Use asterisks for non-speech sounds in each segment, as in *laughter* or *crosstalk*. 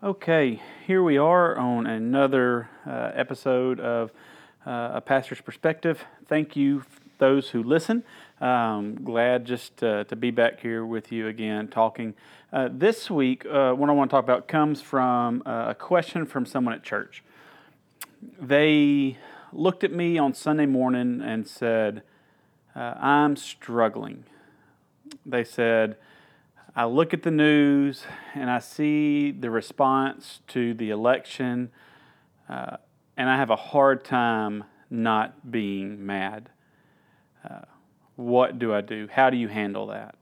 Okay, here we are on another uh, episode of uh, A Pastor's Perspective. Thank you, those who listen. Um, glad just uh, to be back here with you again talking. Uh, this week, uh, what I want to talk about comes from a question from someone at church. They looked at me on Sunday morning and said, I'm struggling. They said, I look at the news and I see the response to the election, uh, and I have a hard time not being mad. Uh, what do I do? How do you handle that?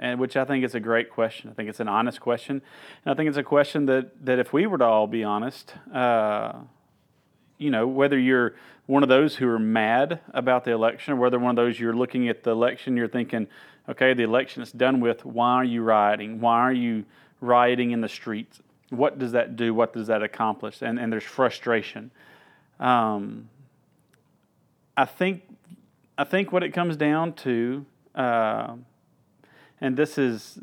And which I think is a great question. I think it's an honest question, and I think it's a question that that if we were to all be honest, uh, you know, whether you're one of those who are mad about the election, or whether one of those you're looking at the election, you're thinking, okay, the election is done with. Why are you rioting? Why are you rioting in the streets? What does that do? What does that accomplish? And, and there's frustration. Um, I think I think what it comes down to, uh, and this is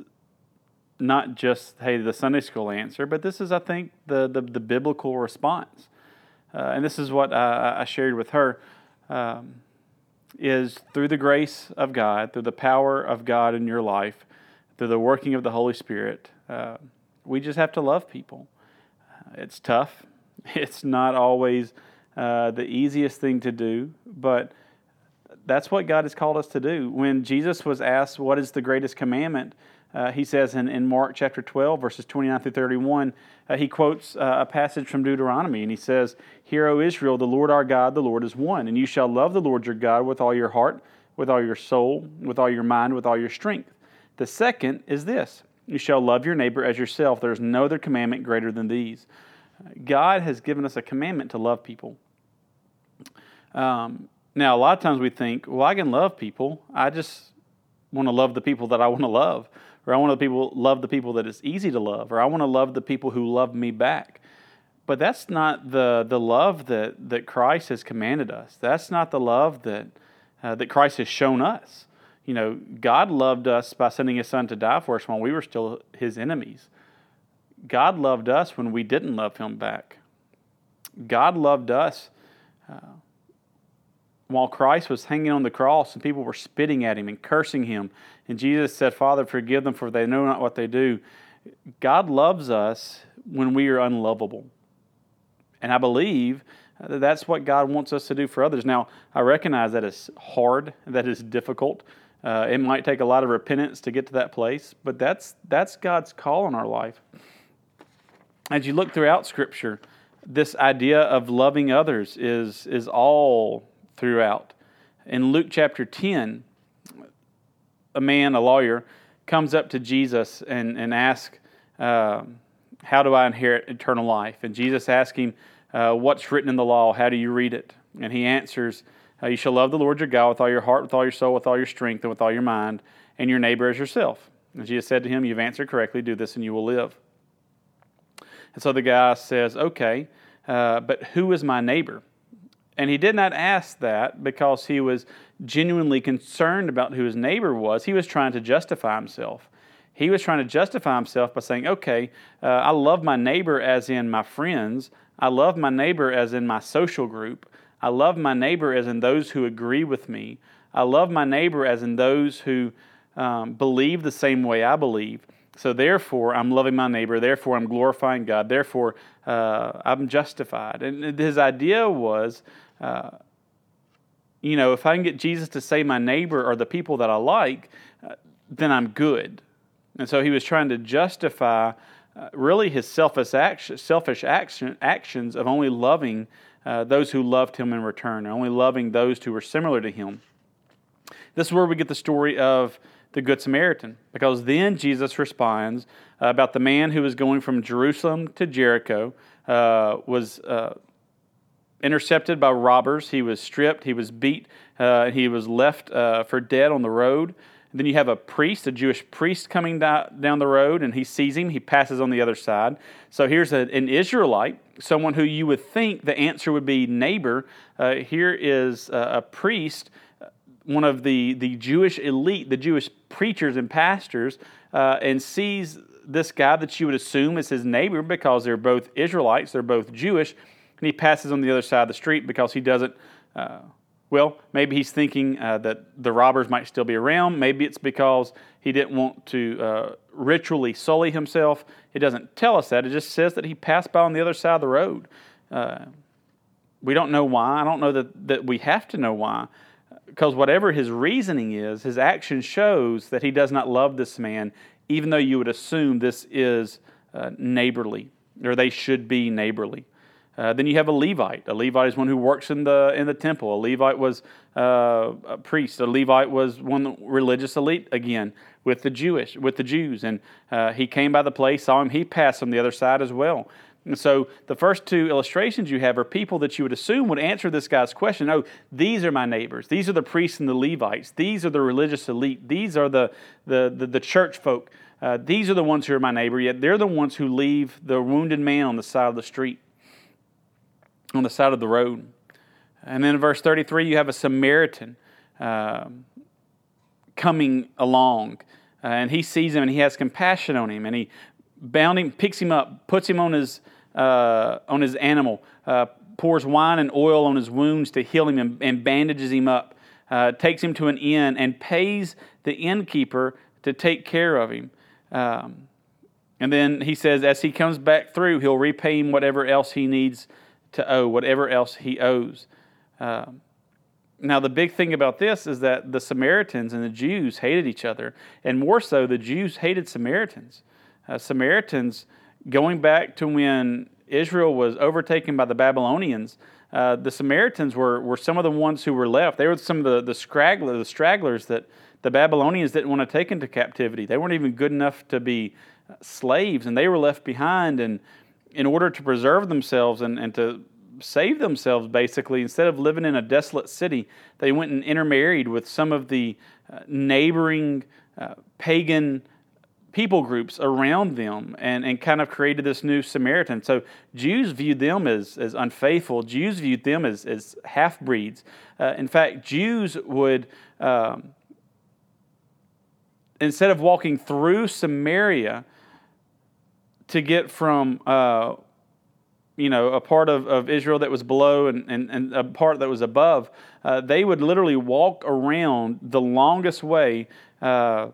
not just hey the Sunday school answer, but this is I think the the, the biblical response, uh, and this is what I, I shared with her. Um, is through the grace of God, through the power of God in your life, through the working of the Holy Spirit, uh, we just have to love people. Uh, it's tough. *laughs* It's not always uh, the easiest thing to do, but that's what God has called us to do. When Jesus was asked, What is the greatest commandment? Uh, he says in, in Mark chapter 12, verses 29 through 31, uh, he quotes uh, a passage from Deuteronomy, and he says, Hear, O Israel, the Lord our God, the Lord is one, and you shall love the Lord your God with all your heart, with all your soul, with all your mind, with all your strength. The second is this You shall love your neighbor as yourself. There is no other commandment greater than these. God has given us a commandment to love people. Um, now, a lot of times we think, well, I can love people. I just want to love the people that I want to love or I want to people love the people that it's easy to love, or I want to love the people who love me back. But that's not the the love that that Christ has commanded us. That's not the love that uh, that Christ has shown us. You know, God loved us by sending His Son to die for us when we were still His enemies. God loved us when we didn't love Him back. God loved us. Uh, while Christ was hanging on the cross and people were spitting at him and cursing him, and Jesus said, Father, forgive them, for they know not what they do. God loves us when we are unlovable. And I believe that that's what God wants us to do for others. Now, I recognize that it's hard, that is difficult. Uh, it might take a lot of repentance to get to that place, but that's, that's God's call in our life. As you look throughout Scripture, this idea of loving others is, is all throughout. In Luke chapter 10, a man, a lawyer, comes up to Jesus and, and asks, uh, How do I inherit eternal life? And Jesus asks him, uh, What's written in the law? How do you read it? And he answers, uh, You shall love the Lord your God with all your heart, with all your soul, with all your strength, and with all your mind, and your neighbor as yourself. And Jesus said to him, You've answered correctly. Do this and you will live. And so the guy says, Okay, uh, but who is my neighbor? And he did not ask that because he was genuinely concerned about who his neighbor was. He was trying to justify himself. He was trying to justify himself by saying, okay, uh, I love my neighbor as in my friends. I love my neighbor as in my social group. I love my neighbor as in those who agree with me. I love my neighbor as in those who um, believe the same way I believe. So therefore, I'm loving my neighbor. Therefore, I'm glorifying God. Therefore, uh, I'm justified. And his idea was uh, you know, if I can get Jesus to say my neighbor or the people that I like, uh, then I'm good. And so he was trying to justify uh, really his selfish, action, selfish action, actions of only loving uh, those who loved him in return, or only loving those who were similar to him. This is where we get the story of the Good Samaritan, because then Jesus responds about the man who was going from Jerusalem to Jericho, uh, was uh, intercepted by robbers. He was stripped, he was beat, uh, he was left uh, for dead on the road. And then you have a priest, a Jewish priest, coming down the road, and he sees him. He passes on the other side. So here's a, an Israelite, someone who you would think the answer would be neighbor. Uh, here is a, a priest, one of the, the Jewish elite, the Jewish preachers and pastors, uh, and sees this guy that you would assume is his neighbor because they're both Israelites, they're both Jewish, and he passes on the other side of the street because he doesn't. Uh, well, maybe he's thinking uh, that the robbers might still be around. Maybe it's because he didn't want to uh, ritually sully himself. It doesn't tell us that. It just says that he passed by on the other side of the road. Uh, we don't know why. I don't know that, that we have to know why. Because whatever his reasoning is, his action shows that he does not love this man, even though you would assume this is uh, neighborly, or they should be neighborly. Uh, then you have a Levite. A Levite is one who works in the in the temple. A Levite was uh, a priest. A Levite was one religious elite again with the Jewish with the Jews, and uh, he came by the place, saw him. He passed on the other side as well. And so the first two illustrations you have are people that you would assume would answer this guy's question. Oh, these are my neighbors. These are the priests and the Levites. These are the religious elite. These are the, the, the, the church folk. Uh, these are the ones who are my neighbor, yet they're the ones who leave the wounded man on the side of the street, on the side of the road. And then in verse 33, you have a Samaritan uh, coming along. Uh, and he sees him and he has compassion on him. And he bound him, picks him up, puts him on his uh, on his animal, uh, pours wine and oil on his wounds to heal him, and, and bandages him up, uh, takes him to an inn, and pays the innkeeper to take care of him. Um, and then he says, as he comes back through, he'll repay him whatever else he needs to owe, whatever else he owes. Um, now, the big thing about this is that the Samaritans and the Jews hated each other, and more so, the Jews hated Samaritans. Uh, Samaritans going back to when Israel was overtaken by the Babylonians, uh, the Samaritans were, were some of the ones who were left. They were some of the, the, scragglers, the stragglers that the Babylonians didn't want to take into captivity. They weren't even good enough to be slaves, and they were left behind. And in order to preserve themselves and, and to save themselves, basically, instead of living in a desolate city, they went and intermarried with some of the uh, neighboring uh, pagan people groups around them and, and kind of created this new Samaritan. So Jews viewed them as, as unfaithful, Jews viewed them as, as half breeds. Uh, in fact, Jews would, um, instead of walking through Samaria to get from, uh, you know, a part of, of Israel that was below and, and, and a part that was above, uh, they would literally walk around the longest way uh,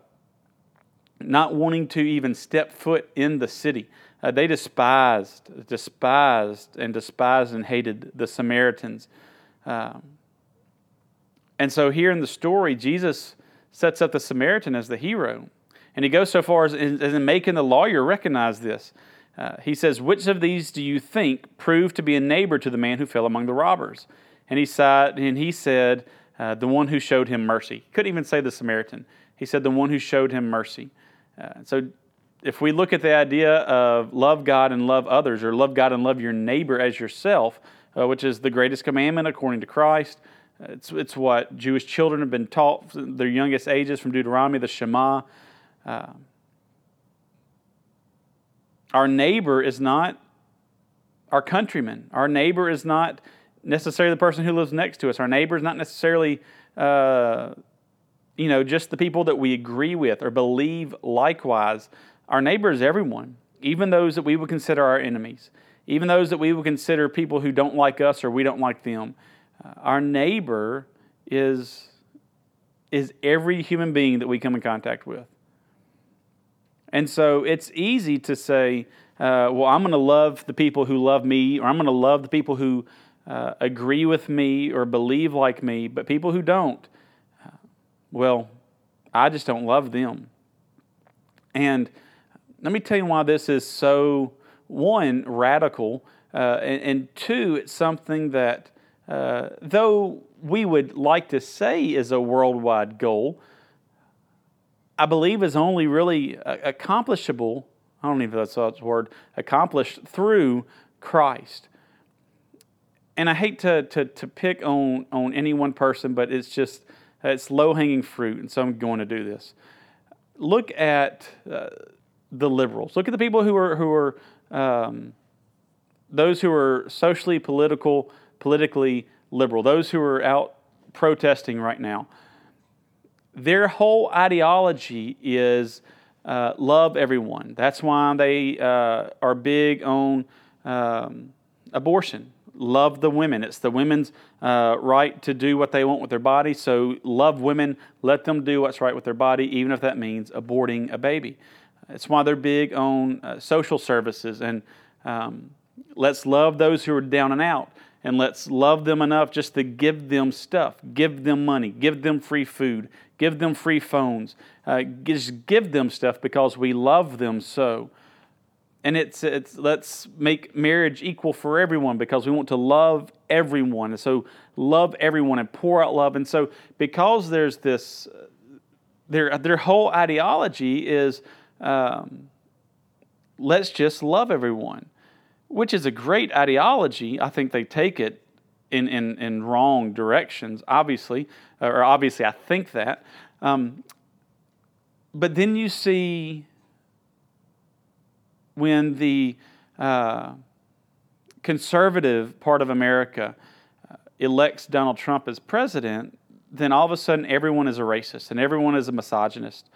not wanting to even step foot in the city. Uh, they despised, despised, and despised and hated the Samaritans. Um, and so here in the story, Jesus sets up the Samaritan as the hero. And he goes so far as, as in making the lawyer recognize this. Uh, he says, Which of these do you think proved to be a neighbor to the man who fell among the robbers? And he, sighed, and he said, uh, The one who showed him mercy. Couldn't even say the Samaritan. He said, The one who showed him mercy. Uh, so if we look at the idea of love God and love others, or love God and love your neighbor as yourself, uh, which is the greatest commandment according to Christ, uh, it's, it's what Jewish children have been taught their youngest ages from Deuteronomy, the Shema. Uh, our neighbor is not our countryman. Our neighbor is not necessarily the person who lives next to us. Our neighbor is not necessarily uh, you know, just the people that we agree with or believe likewise. Our neighbor is everyone, even those that we would consider our enemies, even those that we would consider people who don't like us or we don't like them. Uh, our neighbor is, is every human being that we come in contact with. And so it's easy to say, uh, well, I'm going to love the people who love me, or I'm going to love the people who uh, agree with me or believe like me, but people who don't, well, I just don't love them. And let me tell you why this is so, one, radical, uh, and, and, two, it's something that, uh, though we would like to say is a worldwide goal, I believe is only really accomplishable. I don't even know if that's the word, accomplished through Christ. And I hate to, to, to pick on, on any one person, but it's just it's low hanging fruit, and so I'm going to do this. Look at uh, the liberals. Look at the people who are who are um, those who are socially political, politically liberal. Those who are out protesting right now. Their whole ideology is uh, love everyone. That's why they uh, are big on um, abortion. Love the women. It's the women's uh, right to do what they want with their body. So love women. Let them do what's right with their body, even if that means aborting a baby. It's why they're big on uh, social services and um, let's love those who are down and out and let's love them enough just to give them stuff, give them money, give them free food, give them free phones, uh, just give them stuff because we love them so. And it's, it's let's make marriage equal for everyone because we want to love everyone. And so love everyone and pour out love. And so because there's this, their, their whole ideology is um, let's just love everyone which is a great ideology. I think they take it in, in, in wrong directions, obviously, or obviously I think that. Um, but then you see when the uh, conservative part of America uh, elects Donald Trump as president, then all of a sudden everyone is a racist and everyone is a misogynist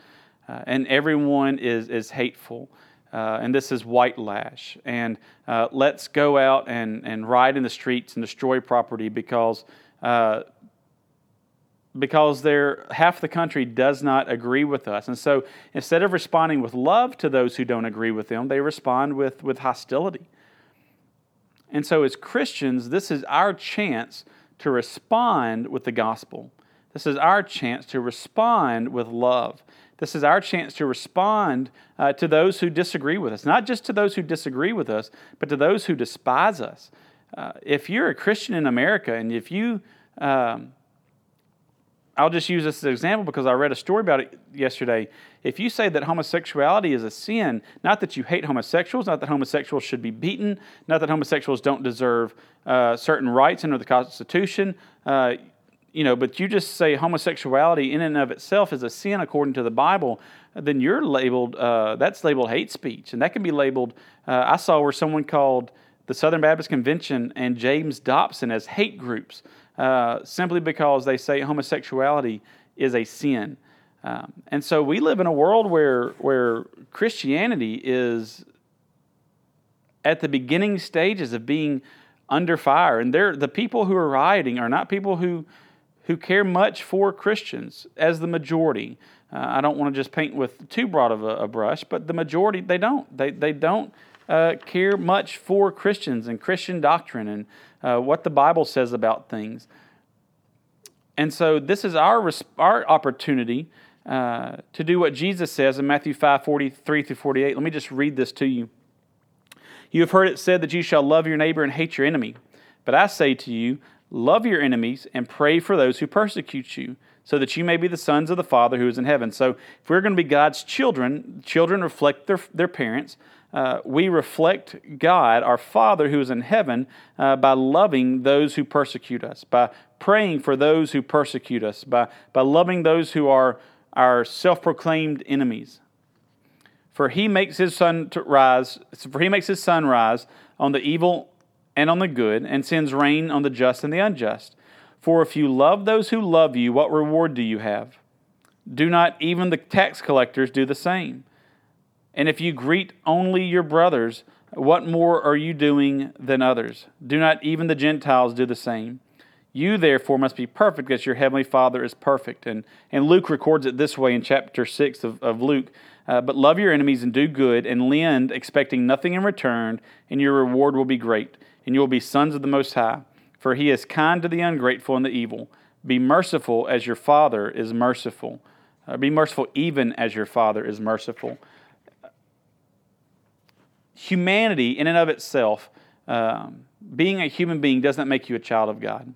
uh, and everyone is, is hateful uh, and this is white lash. And uh, let's go out and, and ride in the streets and destroy property because, uh, because half the country does not agree with us. And so instead of responding with love to those who don't agree with them, they respond with, with hostility. And so, as Christians, this is our chance to respond with the gospel. This is our chance to respond with love. This is our chance to respond uh, to those who disagree with us, not just to those who disagree with us, but to those who despise us. Uh, if you're a Christian in America and if you, um, I'll just use this as an example because I read a story about it yesterday. If you say that homosexuality is a sin, not that you hate homosexuals, not that homosexuals should be beaten, not that homosexuals don't deserve uh, certain rights under the Constitution, uh, you know, but you just say homosexuality in and of itself is a sin according to the Bible, then you're labeled, uh, that's labeled hate speech. And that can be labeled, uh, I saw where someone called the Southern Baptist Convention and James Dobson as hate groups uh, simply because they say homosexuality is a sin. Um, and so we live in a world where, where Christianity is at the beginning stages of being under fire. And they're, the people who are rioting are not people who who care much for Christians as the majority. Uh, I don't want to just paint with too broad of a, a, brush, but the majority, they don't. They, they don't uh, care much for Christians and Christian doctrine and uh, what the Bible says about things. And so this is our, our opportunity uh, to do what Jesus says in Matthew 5 43 through 48. Let me just read this to you. You have heard it said that you shall love your neighbor and hate your enemy. But I say to you, Love your enemies and pray for those who persecute you, so that you may be the sons of the Father who is in heaven. So, if we're going to be God's children, children reflect their, their parents. Uh, we reflect God, our Father who is in heaven, uh, by loving those who persecute us, by praying for those who persecute us, by, by loving those who are our self proclaimed enemies. For he makes his sun rise, for he makes his sun rise on the evil and on the good, and sends rain on the just and the unjust. For if you love those who love you, what reward do you have? Do not even the tax collectors do the same? And if you greet only your brothers, what more are you doing than others? Do not even the Gentiles do the same? You therefore must be perfect as your heavenly Father is perfect. And, and Luke records it this way in chapter 6 of, of Luke. Uh, but love your enemies and do good and lend, expecting nothing in return, and your reward will be great and you will be sons of the Most High. For he is kind to the ungrateful and the evil. Be merciful as your Father is merciful. Uh, be merciful even as your Father is merciful. Humanity, in and of itself, um, being a human being doesn't make you a child of God.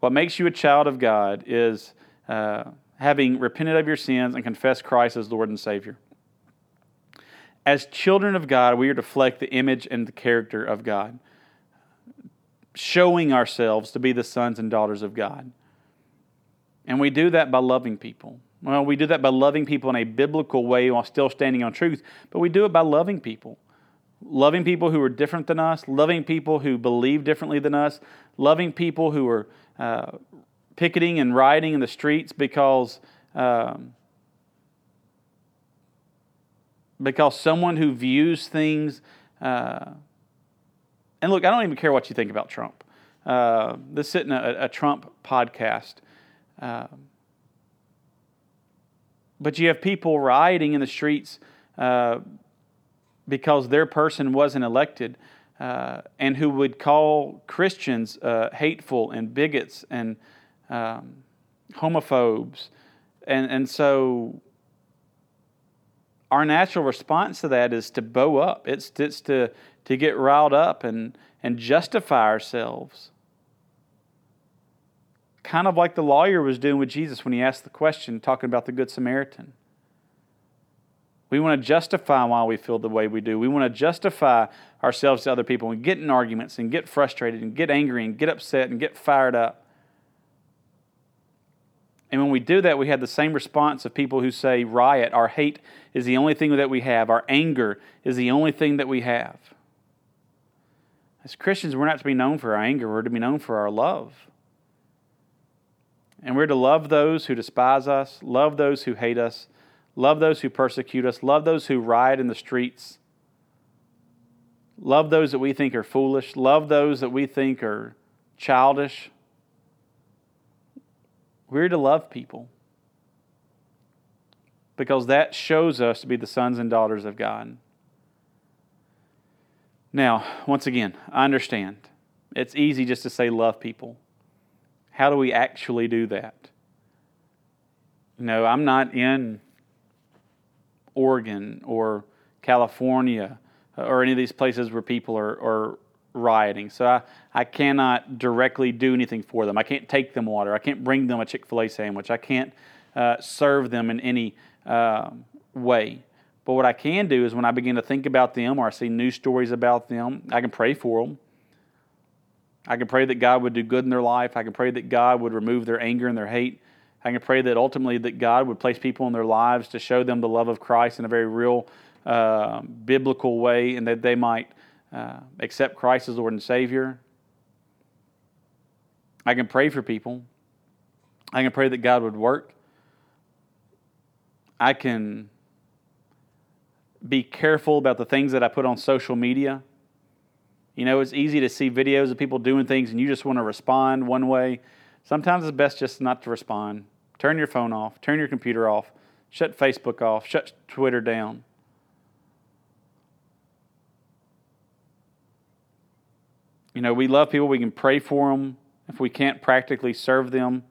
What makes you a child of God is uh, having repented of your sins and confessed Christ as Lord and Savior. As children of God, we are to reflect the image and the character of God showing ourselves to be the sons and daughters of God. And we do that by loving people. Well, we do that by loving people in a biblical way while still standing on truth, but we do it by loving people. Loving people who are different than us, loving people who believe differently than us, loving people who are uh, picketing and rioting in the streets because um, because someone who views things, uh, and look, I don't even care what you think about Trump. Uh, this isn't a, a Trump podcast. Uh, but you have people rioting in the streets uh, because their person wasn't elected uh, and who would call Christians uh, hateful and bigots and um, homophobes. And, and so our natural response to that is to bow up, it's, it's to, to get riled up and, and justify ourselves. Kind of like the lawyer was doing with Jesus when he asked the question, talking about the Good Samaritan. We want to justify why we feel the way we do. We want to justify ourselves to other people and get in arguments and get frustrated and get angry and get upset and get fired up. And when we do that, we have the same response of people who say, riot, our hate is the only thing that we have, our anger is the only thing that we have. As Christians, we're not to be known for our anger, we're to be known for our love. And we're to love those who despise us, love those who hate us, Love those who persecute us. Love those who riot in the streets. Love those that we think are foolish. Love those that we think are childish. We're to love people because that shows us to be the sons and daughters of God. Now, once again, I understand. It's easy just to say love people. How do we actually do that? No, I'm not in Oregon or California or any of these places where people are, are rioting. So I, I cannot directly do anything for them. I can't take them water. I can't bring them a Chick fil A sandwich. I can't uh, serve them in any uh, way. But what I can do is when I begin to think about them or I see news stories about them, I can pray for them. I can pray that God would do good in their life. I can pray that God would remove their anger and their hate. I can pray that ultimately that God would place people in their lives to show them the love of Christ in a very real, uh, biblical way, and that they might uh, accept Christ as Lord and Savior. I can pray for people. I can pray that God would work. I can be careful about the things that I put on social media. You know, it's easy to see videos of people doing things and you just want to respond one way. Sometimes it's best just not to respond. Turn your phone off, turn your computer off, shut Facebook off, shut Twitter down. You know, we love people, we can pray for them if we can't practically serve them.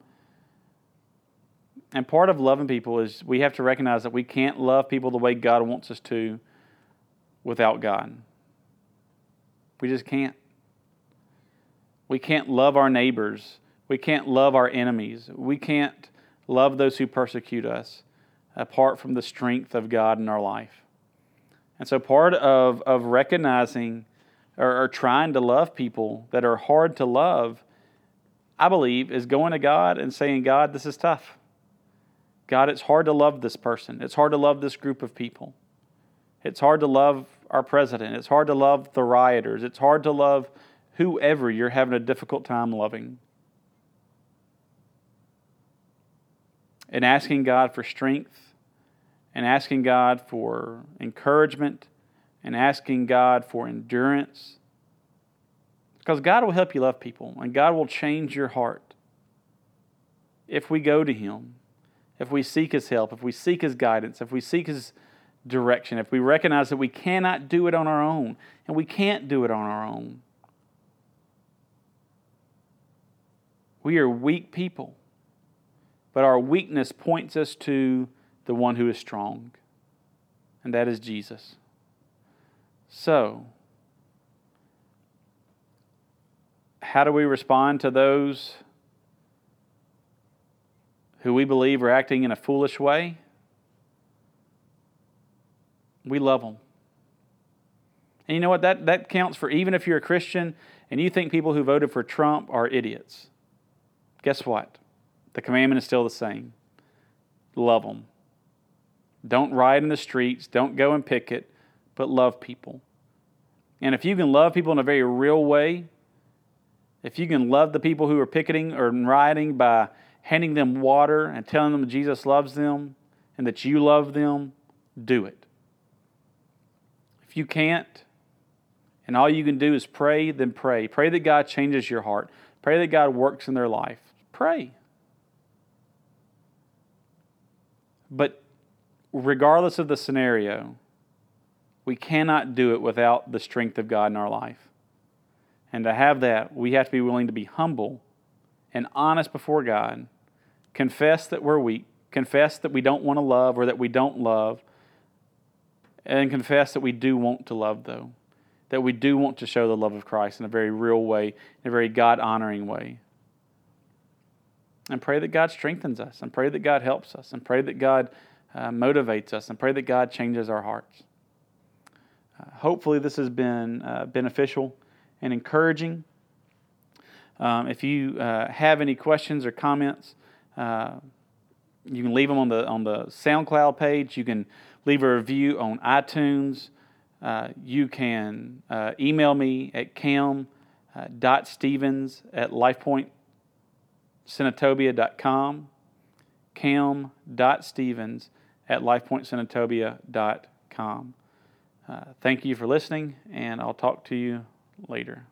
And part of loving people is we have to recognize that we can't love people the way God wants us to without God. We just can't. We can't love our neighbors. We can't love our enemies. We can't love those who persecute us apart from the strength of God in our life. And so, part of, of recognizing or, or trying to love people that are hard to love, I believe, is going to God and saying, God, this is tough. God, it's hard to love this person. It's hard to love this group of people. It's hard to love our president. It's hard to love the rioters. It's hard to love whoever you're having a difficult time loving. And asking God for strength and asking God for encouragement and asking God for endurance. Because God will help you love people and God will change your heart if we go to Him, if we seek His help, if we seek His guidance, if we seek His direction, if we recognize that we cannot do it on our own and we can't do it on our own. We are weak people but our weakness points us to the one who is strong, and that is Jesus. So, how do we respond to those who we believe are acting in a foolish way? We love them. And you know what? That, that counts for even if you're a Christian and you think people who voted for Trump are idiots. Guess what? The commandment is still the same love them. Don't ride in the streets, don't go and picket, but love people. And if you can love people in a very real way, if you can love the people who are picketing or rioting by handing them water and telling them Jesus loves them and that you love them, do it. If you can't, and all you can do is pray, then pray. Pray that God changes your heart. Pray that God works in their life. Pray. But regardless of the scenario, we cannot do it without the strength of God in our life. And to have that, we have to be willing to be humble and honest before God, confess that we're weak, confess that we don't want to love or that we don't love, and confess that we do want to love, though. That we do want to show the love of Christ in a very real way, in a very God honoring way. And pray that God strengthens us, and pray that God helps us, and pray that God uh, motivates us, and pray that God changes our hearts. Uh, hopefully, this has been uh, beneficial and encouraging. Um, if you uh, have any questions or comments, uh, you can leave them on the on the SoundCloud page. You can leave a review on iTunes. Uh, you can email me at cam.stevens at lifepointsenatobia.com. Cam.stevens at lifepointsenatobia.com. Uh, thank you for listening, and I'll talk to you later.